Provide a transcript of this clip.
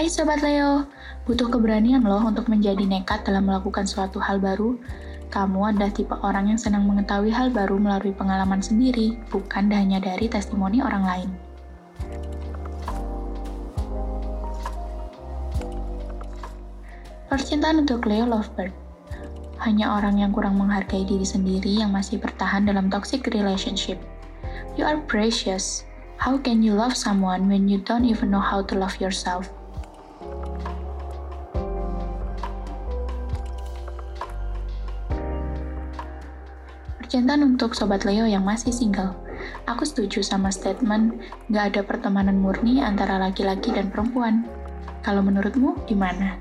Hai Sobat Leo, butuh keberanian loh untuk menjadi nekat dalam melakukan suatu hal baru. Kamu adalah tipe orang yang senang mengetahui hal baru melalui pengalaman sendiri, bukan hanya dari testimoni orang lain. Percintaan untuk Leo Lovebird hanya orang yang kurang menghargai diri sendiri yang masih bertahan dalam toxic relationship. You are precious. How can you love someone when you don't even know how to love yourself? Percintaan untuk Sobat Leo yang masih single. Aku setuju sama statement, gak ada pertemanan murni antara laki-laki dan perempuan. Kalau menurutmu, gimana?